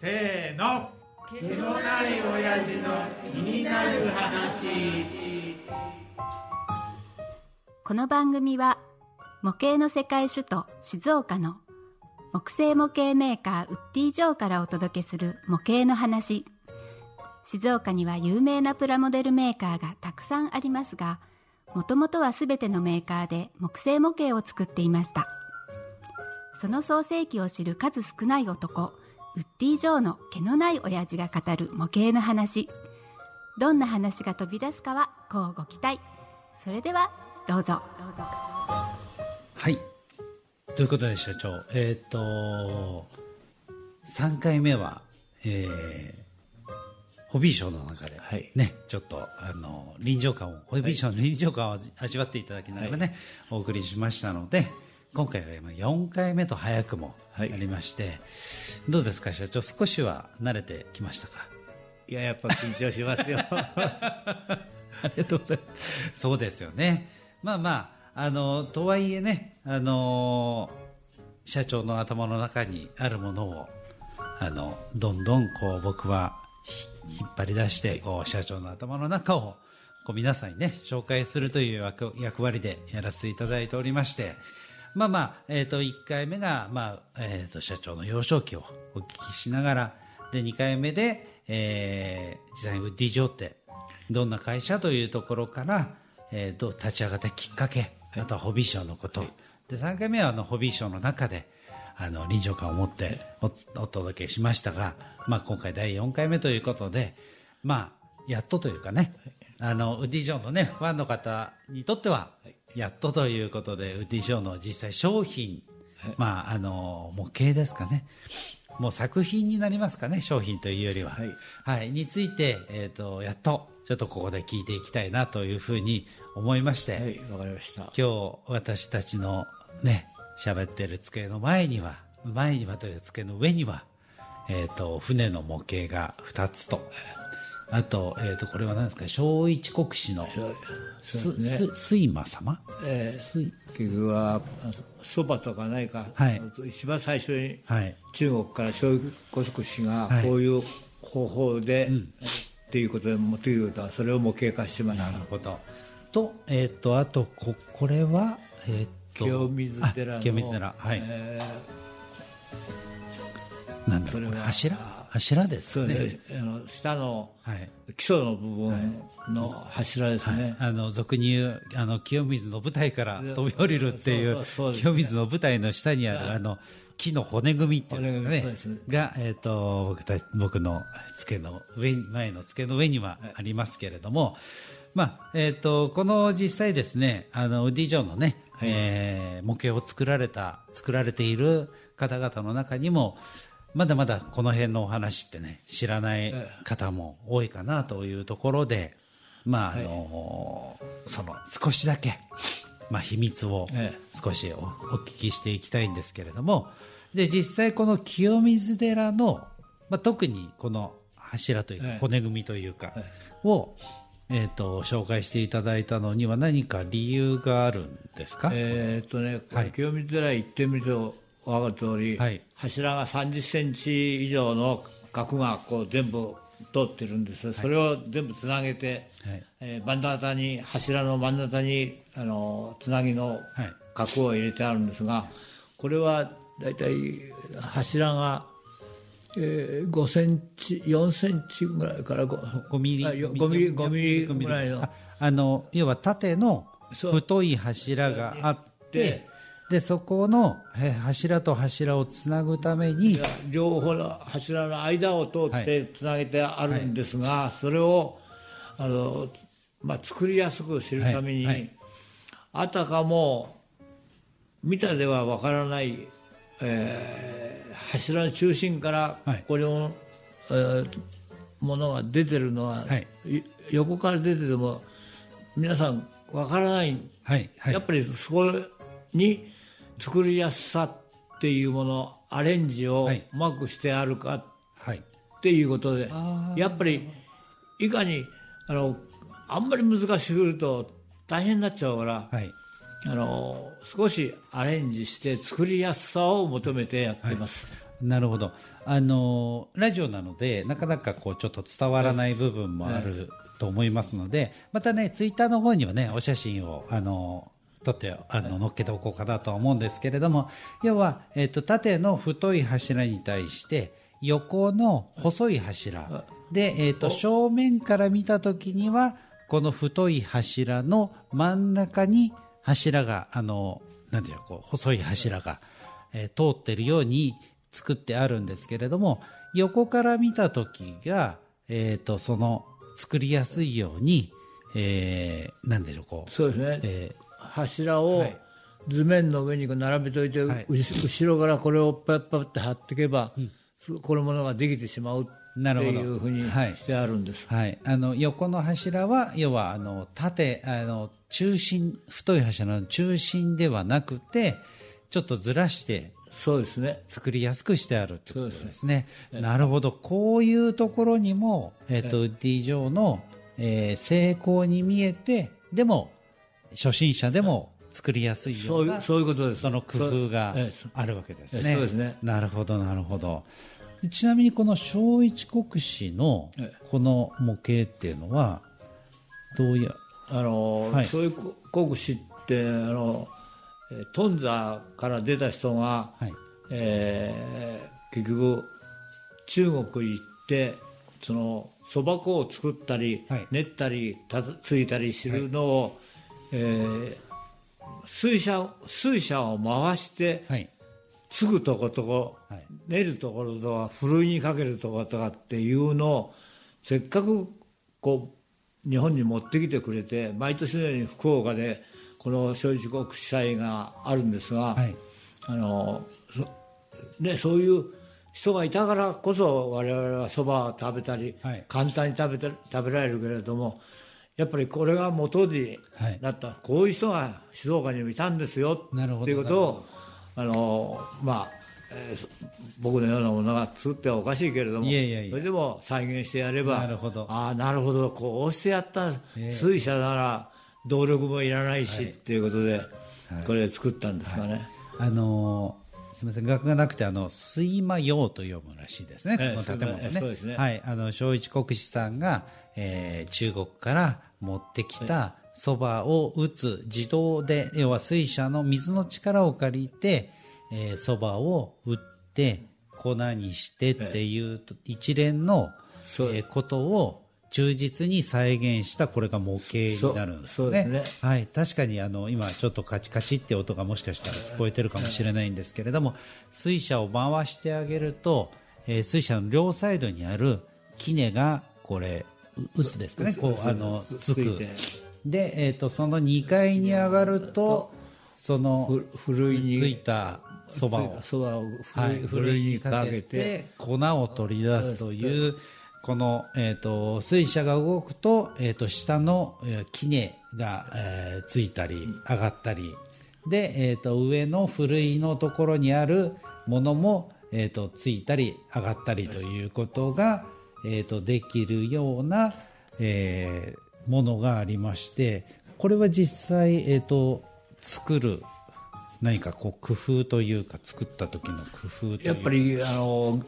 せーの毛のない親父の気になる話この番組は模型の世界首都静岡の木製模型メーカーウッディ・ジョーからお届けする模型の話。静岡には有名なプラモデルメーカーがたくさんありますがもともとは全てのメーカーで木製模型を作っていました。その創世記を知る数少ない男ウッディ・ジョーの毛のない親父が語る模型の話。どんな話が飛び出すかはこうご期待。それではどうぞどうぞ。はい。ということで、社長、えっ、と、3回目は、えー、ホビーショーの中で、はい。ね、ちょっと、あの、臨場感を、ホビーショーの臨場感を味味わっていただきながらね、お送りしましたので、今回は今4回目と早くもあはい。りまして、どうですか、社長、少しは慣れてきましたか？いや、やっぱ緊張しますよ。ありがとうございます。そうですよね。まあまあ、あの、とはいえね、あの、社長の頭の中にあるものを、あの、どんどんこう僕は引っ張り出して、こう社長の頭の中を、こう皆さんにね、紹介するという役役割でやらせていただいておりまして、まあまあ、えっ、と、1回目が、まあ、えっ、と、社長の幼少期をお聞きしながら、で、2回目で、えー、実際にウッディ・ジョーって、どんな会社というところから、えー、どう立ち上がったきっかけ、あとはホビーショーのこと。で、3回目はあの、ホビーショーの中で、あの、臨場感を持っておお届けしましたが、まあ今回第4回目ということで、まあ、やっとというかね、あの、ウッディ・ジョーのね、ファンの方にとっては、やっとということで、ウッディ・ジョーの実際商品、まあ、あの、模型ですかね。もう作品になりますかね、商品というよりは。はいはい。について、えっ、と、やっと、ちょっとここで聞いていきたいなというふうに思いまして、はい、わかりました。今日私たちのね、喋ってる机の前には、前にはという机の上には、えっ、と、船の模型が2つと、あと、えっ、と、これは何ですか、正一国士の、そうす、すね。す、睡魔様？えー、睡、結局は、そばとかないか、はい。一番最初にはい。中国から小五色氏がはい。こういう方法で、っていうことで持っていることは、それを模型化してました。なるほど。と、えっ、と、あと、こ、これは、えっ、と、清水寺のあ清水寺。はい。えなんだろう、柱？柱ですね。ね、あの下のはい。基礎の部分の柱ですね。あの、俗に言う、あの、清水の舞台から飛び降りるっていう、清水の舞台の下にある、あの、木の骨組みっていうのがね。が、えっ、と、僕た僕の付けの上に、前の付けの上にはありますけれども、まあ、えっ、と、この実際ですね、あの、ウッディ・ジョーのね、はい。えー模型を作られた、作られている方々の中にも、まだまだこの辺のお話ってね、知らない方も多いかなというところで、まあ、あのその、少しだけ、まあ、秘密をえ少しおお聞きしていきたいんですけれども、で、実際この清水寺の、まあ、特にこの柱というか、ええ。骨組みというか、を、えっ、と、紹介していただいたのには何か理由があるんですか、えーっとね、清水寺行ってみると分かる通り、はい。柱が30センチ以上の角がこう全部通ってるんです、それを全部つなげて、はい。えー真ん中に柱の真ん中にあのつなぎのはい。角を入れてあるんですがこれはだいたい柱が、えー5センチ4センチぐらいから5 5ミリ。あよ5ミリ5ミリぐらいの。ああの、要は縦の太い柱があってで、で、そこのえ柱と柱をつなぐために両方の柱の間を通はってつなげてあるんですが、それをあの、まあ、作りやすくするために、はい。はい。あたかも見たではわからない、えー柱の中心からはい。これを、えーものが出てるのは、はい。い横から出てても皆さんわからない、はい、はい。やっぱりそこに作りやすさっていうものアレンジをはい。うまくしてあるかはい。っていうことで、あー。やっぱりいかにあのあんまり難しくすると大変になっちゃうから、はい。あの少しアレンジして作りやすさを求めてやってます、なるほど。あのラジオなのでなかなかこうちょっと伝わらない部分もあると思いますのでまたねツイッターの方にはねお写真をあの撮ってあの載っけておこうかなとは思うんですけれども要は、えっと縦の太い柱に対して横の細い柱で、えっと正面から見た時にはこの太い柱の真ん中に柱があのなんていうのこう細い柱が、えー通ってるように作ってあるんですけれども横から見た時が、えー、とその作りやすいように、えーなんでしょうこうそうですね、え柱をはい。図面の上に並べといて、はい。後ろからこれをパッパッって貼っていけば、このものができてしまうってなるほど。いうふうにはい。してあるんです、はい、あの横の柱は要はあの縦あの中心太い柱の中心ではなくてちょっとずらしてそうですね。作りやすくしてあるということですね。なるほど、こういうところにも、えっとウッディ・ジョーの、えー成功に見えて、でも初心者でも作りやすいよそうういうなそういうことです。その工夫があるわけですええね。そうですね。なるほど、なるほど。でちなみにこの小一国史のえこの模型っていうのはどういうあの、はい。そういう国史ってあのえートンザから出た人が、はい。えー結局中国行ってそのそば粉を作ったり、はい。練ったりたつついたりするのを、えー水車水車を回してはい。継ぐとことこ、はい。練るところとかふるいにかけるとことかっていうのをせっかくこう日本に持ってきてくれて毎年のように福岡でこの小一国祭があるんですが、はい。あのそ,、ね、そういう人がいたからこそ我々はそばを食べたり、はい。簡単に食べた食べられるけれどもやっぱりこれが元になった、こういう人が静岡にもいたんですよ。っていうことをあのまあ、えーそ僕のようなものが作ってはおかしいけれどもいやいやいやそれでも再現してやればなるほど。ああなるほど。こうしてやった水車なら動力もいらないし、っていうことで、これ作ったんですがね。あのーすみません、学がなくて、あの、睡魔用と読むらしいですね、ええこの建物ええそうですね。はい、あの、正一国士さんが、えー中国から持ってきたそばを打つ自動で、要は水車の水の力を借りて、えーそばを打って、粉にしてっていう一連の、えーことを忠実に再現したこれが模型になるんですね。ですはい、確かにあの今ちょっとカチカチって音がもしかしたら聞こえてるかもしれないんですけれども、水車を回してあげると、えー水車の両サイドにあるキネがこれう臼ですか？ね、こうあのつく。で、えっ、とその2階に上がるとそのふふるいについたそばを。そばをふはい、るいにかけて、粉を取り出すというこの、えー、と水車が動くと,、えー、と下の、えー、杵が、えーついたり上がったり。で、えー、と上のふるいのところにあるものも、えー、とついたり上がったりということが、えー、とできるような、えーものがありましてこれは実際、えー、と作る何かこう工夫というか作った時の工夫というやっぱりあの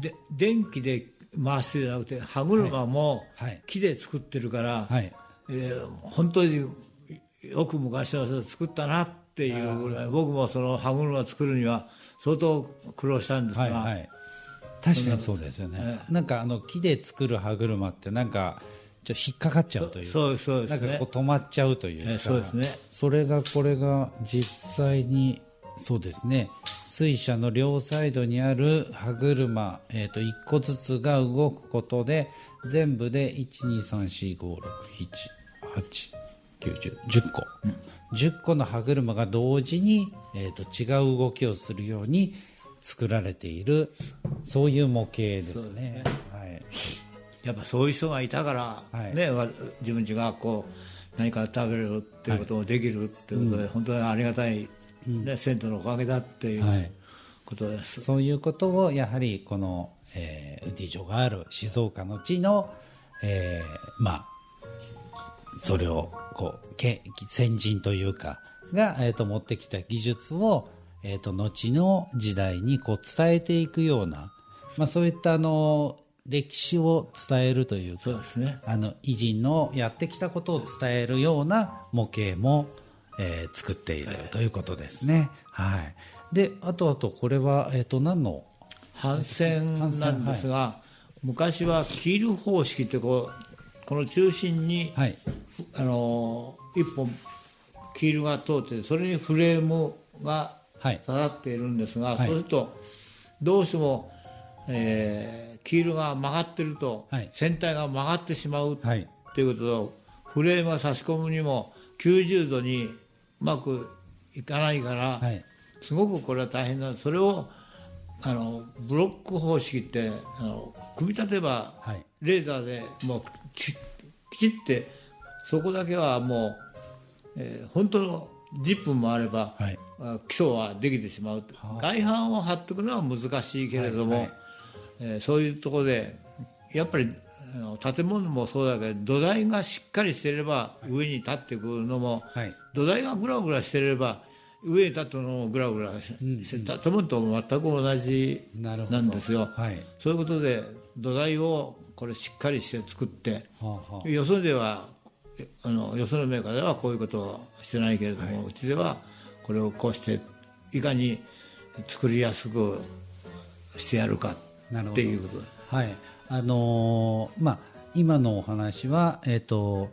で電気で回すじゃなくて歯車もはい。はい。木で作ってるから、はい。えー本当によく昔は作ったなっていうぐらい僕もその歯車を作るには相当苦労したんですが、はいはい確かに。そうですよね、なんかあの木で作る歯車ってなんかちょっと引っかかっちゃうというかそうそうですね。なんかこう止まっちゃうというか、ええそうですね。それがこれが実際にそうですね。水車の両サイドにある歯車、えー、と1個ずつが動くことで全部で12345678910個、10個の歯車が同時に、えー、と違う動きをするように作られているそういう模型ですね。はい。やっぱそういう人がいたから、はい。ね、わ自分ちがこう何か食べるっていうこともできるっていうことで、本当にありがたい、ね銭湯のおかげだっていう、はい。ことです。そういうことをやはりこの、えーウッディ城がある静岡の地の、えーまあそれをこうけ先人というかが、えー、と持ってきた技術を、えー、と後の時代にこう伝えていくような、まあ、そういったあの歴史を伝えるというかそうですね。あの偉人のやってきたことを伝えるような模型も、えー作っているということですね。はい。で、あとあとこれはえっ、と何の？帆船なんですが、昔はキール方式ってこうこの中心に、はいあの一本キールが通ってそれにフレームがはい。刺さっているんですが、はい。そうするとどうしても、えーキールが曲がってると、はい。船体が曲がってしまうはい。ということとフレームが差し込むにも90度にうまくいかないから、はい。すごくこれは大変なそれをあのブロック方式ってあの組み立てばはい。レーザーでもうきちきちってそこだけはもう、えー本当の10分もあれば、はい。あ基礎はできてしまう外板を貼っておくのは難しいけれども、はいはいえーそういうところでやっぱり建物もそうだけど土台がしっかりしていれば上に立ってくるのも、はい。土台がグラグラしていれば上に立つのもグラグラして、建物と全く同じなんですよ。はい。そういうことで土台をこれしっかりして作ってはあはあ。よそではあのよそのメーカーではこういうことをしてないけれども、うちではこれをこうしていかに作りやすくしてやるかっていうこと。はい。あのーまあ今のお話はえっ、と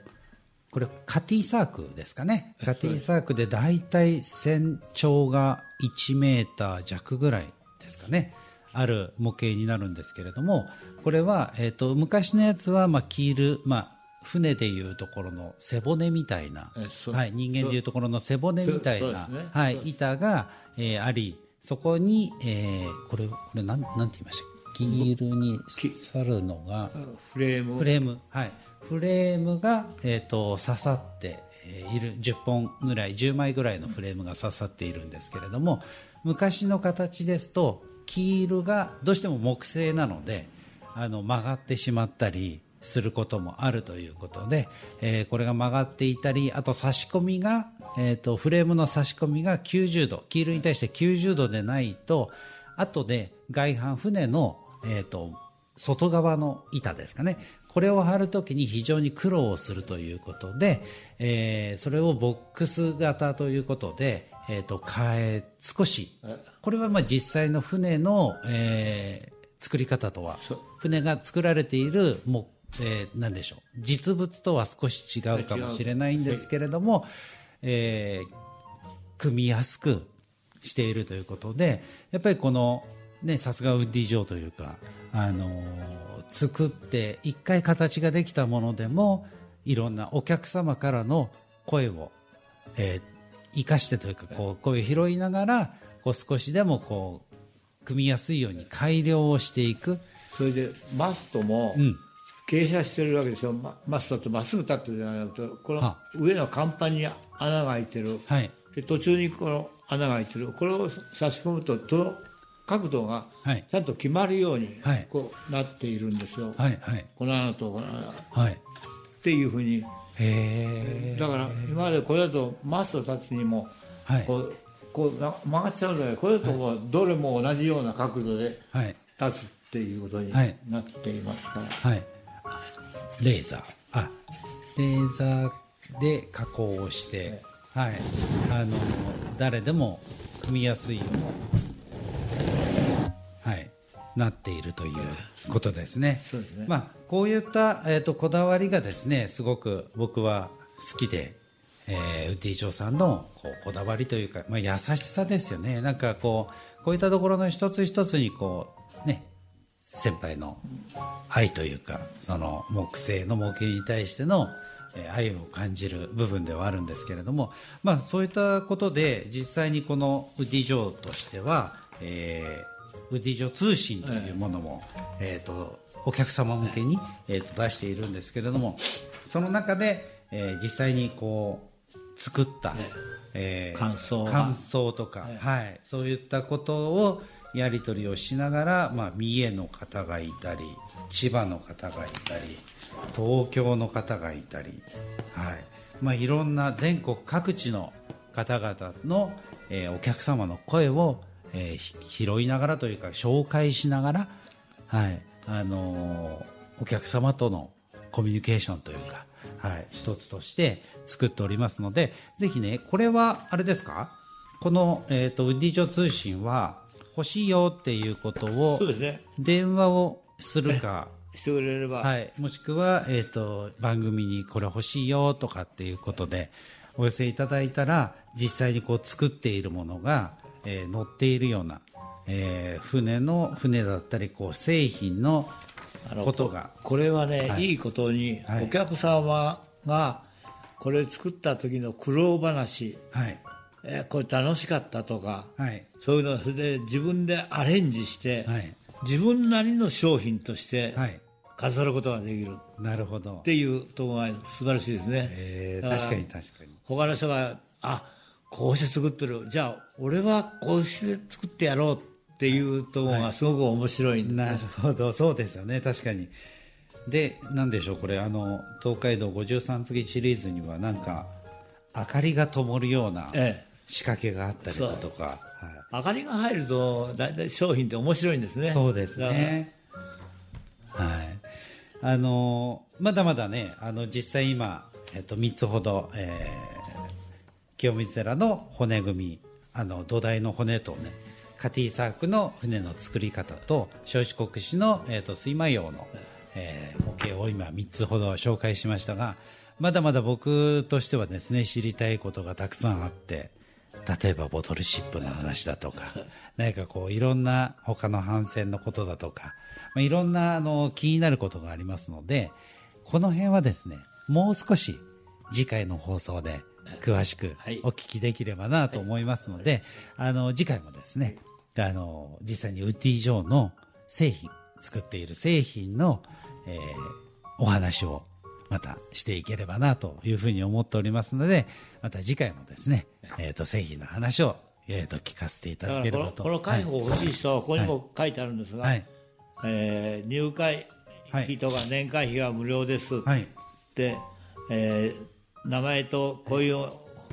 これカティサークですかね。カティサークで大体全長が1メーター弱ぐらいですかね。ある模型になるんですけれどもこれは、えー、と昔のやつは、まあ、キール、まあ、船でいうところの背骨みたいな、はい、人間でいうところの背骨みたいな、ね。はい、板が、えーありそこに、えーこれこれなんなんて言いましたキールに刺さるのがフレーム。フレーム、はい、フレームが、えー、と刺さってえーいる。10本ぐらい10枚ぐらいのフレームが刺さっているんですけれども昔の形ですとキールがどうしても木製なのであの曲がってしまったりすることもあるということで、えーこれが曲がっていたりあと差し込みが、えー、とフレームの差し込みが90度キールに対して90度でないと後で外板船の、えー、と外側の板ですかねこれを貼るときに非常に苦労をするということで、えーそれをボックス型ということで、えー、と変え少しこれはまあ実際の船の、えー作り方とは船が作られているも、えーなんでしょう。実物とは少し違うかもしれないんですけれども、えー組みやすくしているということでやっぱりこのねさすがウッディ・ジョーというか、あのー作って一回形ができたものでもいろんなお客様からの声を、えー生かしてというかこう声を拾いながらこう少しでもこう組みやすいように改良をしていく、それでマストもうん傾斜してるわけでしょ、ママストってまっすぐ立ってるじゃなくてこのは上の甲板に穴が開いてる。はい。で途中にこの穴が開いてる。これを差し込むとその角度がはい。ちゃんと決まるようにはい。こうなっているんですよ、はいはい。この穴とこの穴っはい。ていうふうに。へえだから今までこれだとマスト立つにもはい。こうこうな曲がっちゃうんだけどこれだともうどれも同じような角度ではい。立つっていうことにはい。なっていますから、はいレーザーあレーザーで加工をしてはいあの誰でも組みやすいようはいなっているということですね。そうですねまあこういったえっ、とこだわりがですねすごく僕は好きで。えー、ウッディ・ジョーさんのこうこだわりというか、まあ、優しさですよねなんかこうこういったところの一つ一つにこうね先輩の愛というかその木製の模型に対してのえー愛を感じる部分ではあるんですけれども、まあ、そういったことで実際にこのウッディ・ジョーとしては、えーウッディ・ジョー通信というものも、えー、とお客様向けに、えー、と出しているんですけれどもその中で、えー実際にこう作った、えー感想が感想とか、はい、そういったことをやり取りをしながら、まあ、三重の方がいたり千葉の方がいたり東京の方がいたり、はい。まあ、いろんな全国各地の方々の、えーお客様の声を、えー拾いながらというか紹介しながら、はい。あのーお客様とのコミュニケーションというか、はい、一つとして作っておりますのでぜひねこれはあれですか？この、えー、とウッディ上通信は欲しいよっていうことをそうですね。電話をするか。してくれれば、はい、もしくは、えー、と番組にこれ欲しいよとかっていうことでお寄せいただいたら実際にこう作っているものが、えー乗っているような、えー船の船だったりこう製品のことが。ここれはね、はい。い、いことに、はい。お客様がこれ作った時の苦労話、はいえーこれ楽しかったとか、はい。そういうのをそれで自分でアレンジして、はい。自分なりの商品としてはい。飾ることができる。なるほど。っ、ていうところが素晴らしいですね。えー確かに確かに。他の人があこうして作ってる。じゃあ俺はこうして作ってやろうっていうところがすごく面白いんで、なるほど。そうですよね。確かに。でなんでしょうこれ。あの東海道53次シリーズにはなんか明かりが灯るようなええ仕掛けがあったりだとか、はい明かりが入ると大体商品って面白いんですねそうですね。はい。あのまだまだね、あの実際今えっと三つほど、えー清水寺の骨組み、あの土台の骨とね、カティサークの船の作り方と正四国市のえっ、と水魔用の、えー模型を今三つほど紹介しましたが、まだまだ僕としてはですね知りたいことがたくさんあって。例えばボトルシップの話だとか 何かこういろんな他の帆船のことだとか、まあ、いろんなあの気になることがありますのでこの辺はですねもう少し次回の放送で詳しくはい。お聞きできればなと思いますので、あの次回もですねあの実際にウッディ・ジョーの製品作っている製品の、えーお話をまたしていければなというふうに思っておりますのでまた次回もですね、えー、と製品の話を、えー、と聞かせていただければと。この介護欲しい人はここにも書いてあるんですが、はい。えー入会費とか年会費が無料です、はい。で、えー名前とこういう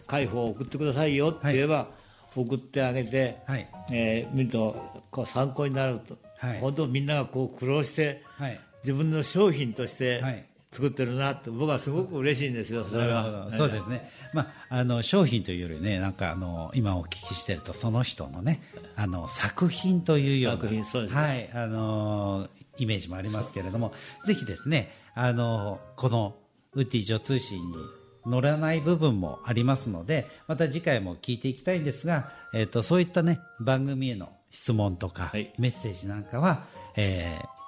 介護を送ってくださいよって言えば、送ってあげて、はい。えー見るとこう参考になると、はい。本当みんながこう苦労してはい。自分の商品としてはい作ってるなって僕はすごく嬉しいんですよそれは。そうですね、まあ、あの商品というよりねなんかあの今お聞きしてるとその人のねあの作品というような作品そうですね。はいあのイメージもありますけれどもぜひですねあのこのウッディ女通信に乗らない部分もありますのでまた次回も聞いていきたいんですが、えっとそういったね番組への質問とか、はい。メッセージなんかは、えー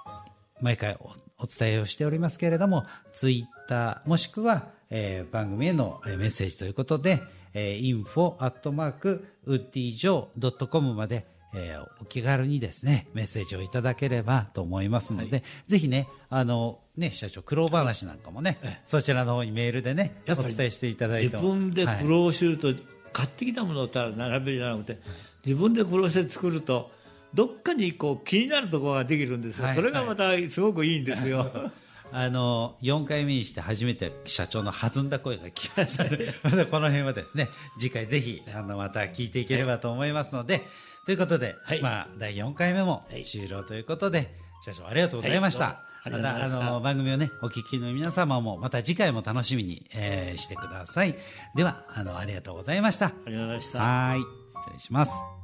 毎回おお伝えをしておりますけれども、ツイッターもしくは、えー番組へのえーメッセージということで、えー、info アットマークウッディジョー .com まで、えーお気軽にですね、メッセージをいただければと思いますので、ぜひね、あの、ね、社長、苦労話なんかもね、そちらの方にメールでね、お伝えしていただいても自分ではい苦労すると、買ってきたものをただ並べるじゃなくて自分で苦労して作るとどっかにこう気になるところができるんですよ、はい。それがまたすごくいいんですよ。あの4回目にして初めて社長の弾んだ声が聞きましたので またこの辺はですね次回ぜひあのまた聞いていければと思いますので、ということで、はい。まあ、第4回目もはい。終了ということで、社長ありがとうございました、ました。あの番組をねお聞きの皆様もまた次回も楽しみに、えーしてください。ではあのありがとうございました。ありがとうございました。はーい。失礼します